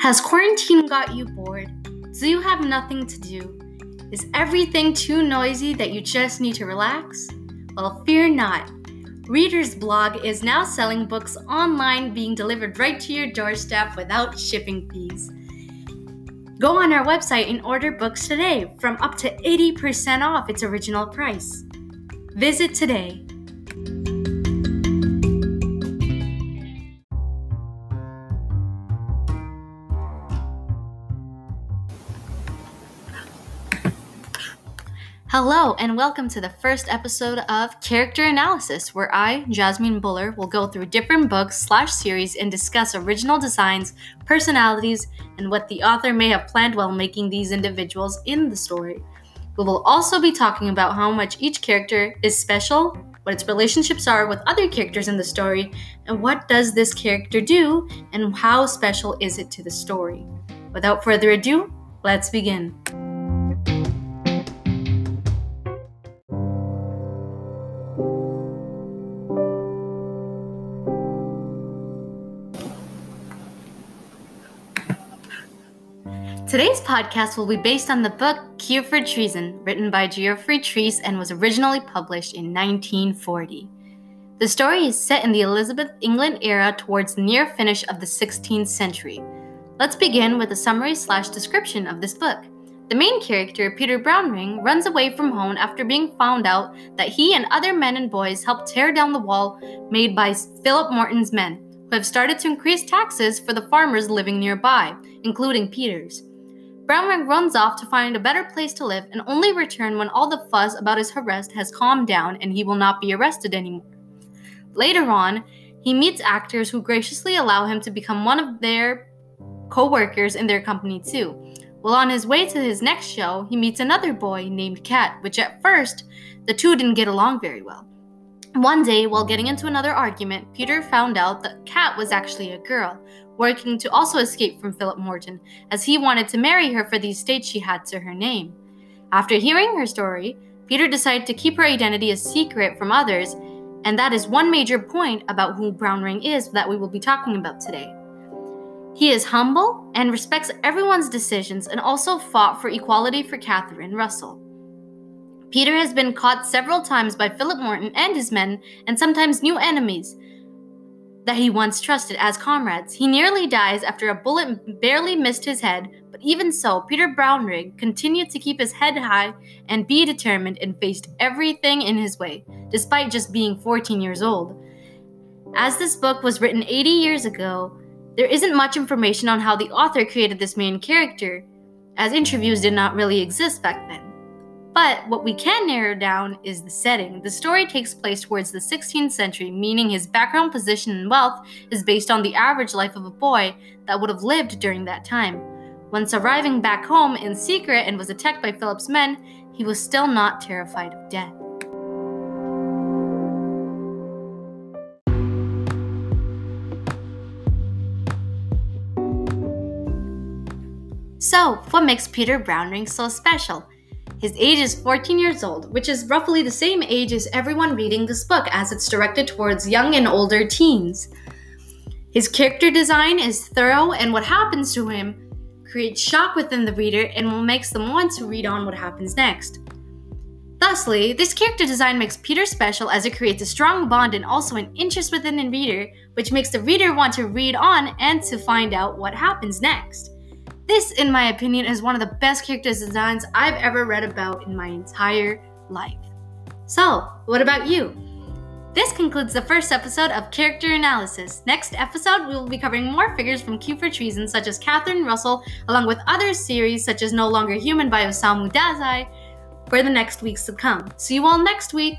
Has quarantine got you bored? Do you have nothing to do? Is everything too noisy that you just need to relax? Well, fear not. Reader's Blog is now selling books online being delivered right to your doorstep without shipping fees. Go on our website and order books today from up to 80% off its original price. Visit today. Hello, and welcome to the first episode of Character Analysis, where I, Jasmine Buller, will go through different books slash series and discuss original designs, personalities, and what the author may have planned while making these individuals in the story. We will also be talking about how much each character is special, what its relationships are with other characters in the story, and what does this character do, and how special is it to the story. Without further ado, let's begin. Today's podcast will be based on the book Cue for Treason, written by Geoffrey Trease and was originally published in 1940. The story is set in the Elizabeth England era towards the near finish of the 16th century. Let's begin with a summary slash description of this book. The main character, Peter Brownrigg, runs away from home after being found out that he and other men and boys helped tear down the wall made by Philip Morton's men, who have started to increase taxes for the farmers living nearby, including Peter's. Brownrigg runs off to find a better place to live and only return when all the fuss about his arrest has calmed down and he will not be arrested anymore. Later on, he meets actors who graciously allow him to become one of their co workers in their company too. While on his way to his next show, he meets another boy named Cat, which at first, the two didn't get along very well. One day, while getting into another argument, Peter found out that Cat was actually a girl, working to also escape from Philip Morton, as he wanted to marry her for the estate she had to her name. After hearing her story, Peter decided to keep her identity a secret from others, and that is one major point about who Brownrigg is that we will be talking about today. He is humble and respects everyone's decisions and also fought for equality for Catherine Russell. Peter has been caught several times by Philip Morton and his men, and sometimes new enemies, that he once trusted as comrades. He nearly dies after a bullet barely missed his head, but even so, Peter Brownrigg continued to keep his head high and be determined and faced everything in his way, despite just being 14 years old. As this book was written 80 years ago, there isn't much information on how the author created this main character, as interviews did not really exist back then. But what we can narrow down is the setting. The story takes place towards the 16th century, meaning his background, position, and wealth is based on the average life of a boy that would have lived during that time. Once arriving back home in secret and was attacked by Philip's men, he was still not terrified of death. So, what makes Peter Brownrigg so special? His age is 14 years old, which is roughly the same age as everyone reading this book, as it's directed towards young and older teens. His character design is thorough, and what happens to him creates shock within the reader and will makes them want to read on what happens next. Thusly, this character design makes Peter special as it creates a strong bond and also an interest within the reader, which makes the reader want to read on and to find out what happens next. This, in my opinion, is one of the best character designs I've ever read about in my entire life. So, what about you? This concludes the first episode of Character Analysis. Next episode, we will be covering more figures from Cue for Treason, such as Catherine Russell, along with other series such as No Longer Human by Osamu Dazai, for the next weeks to come. See you all next week!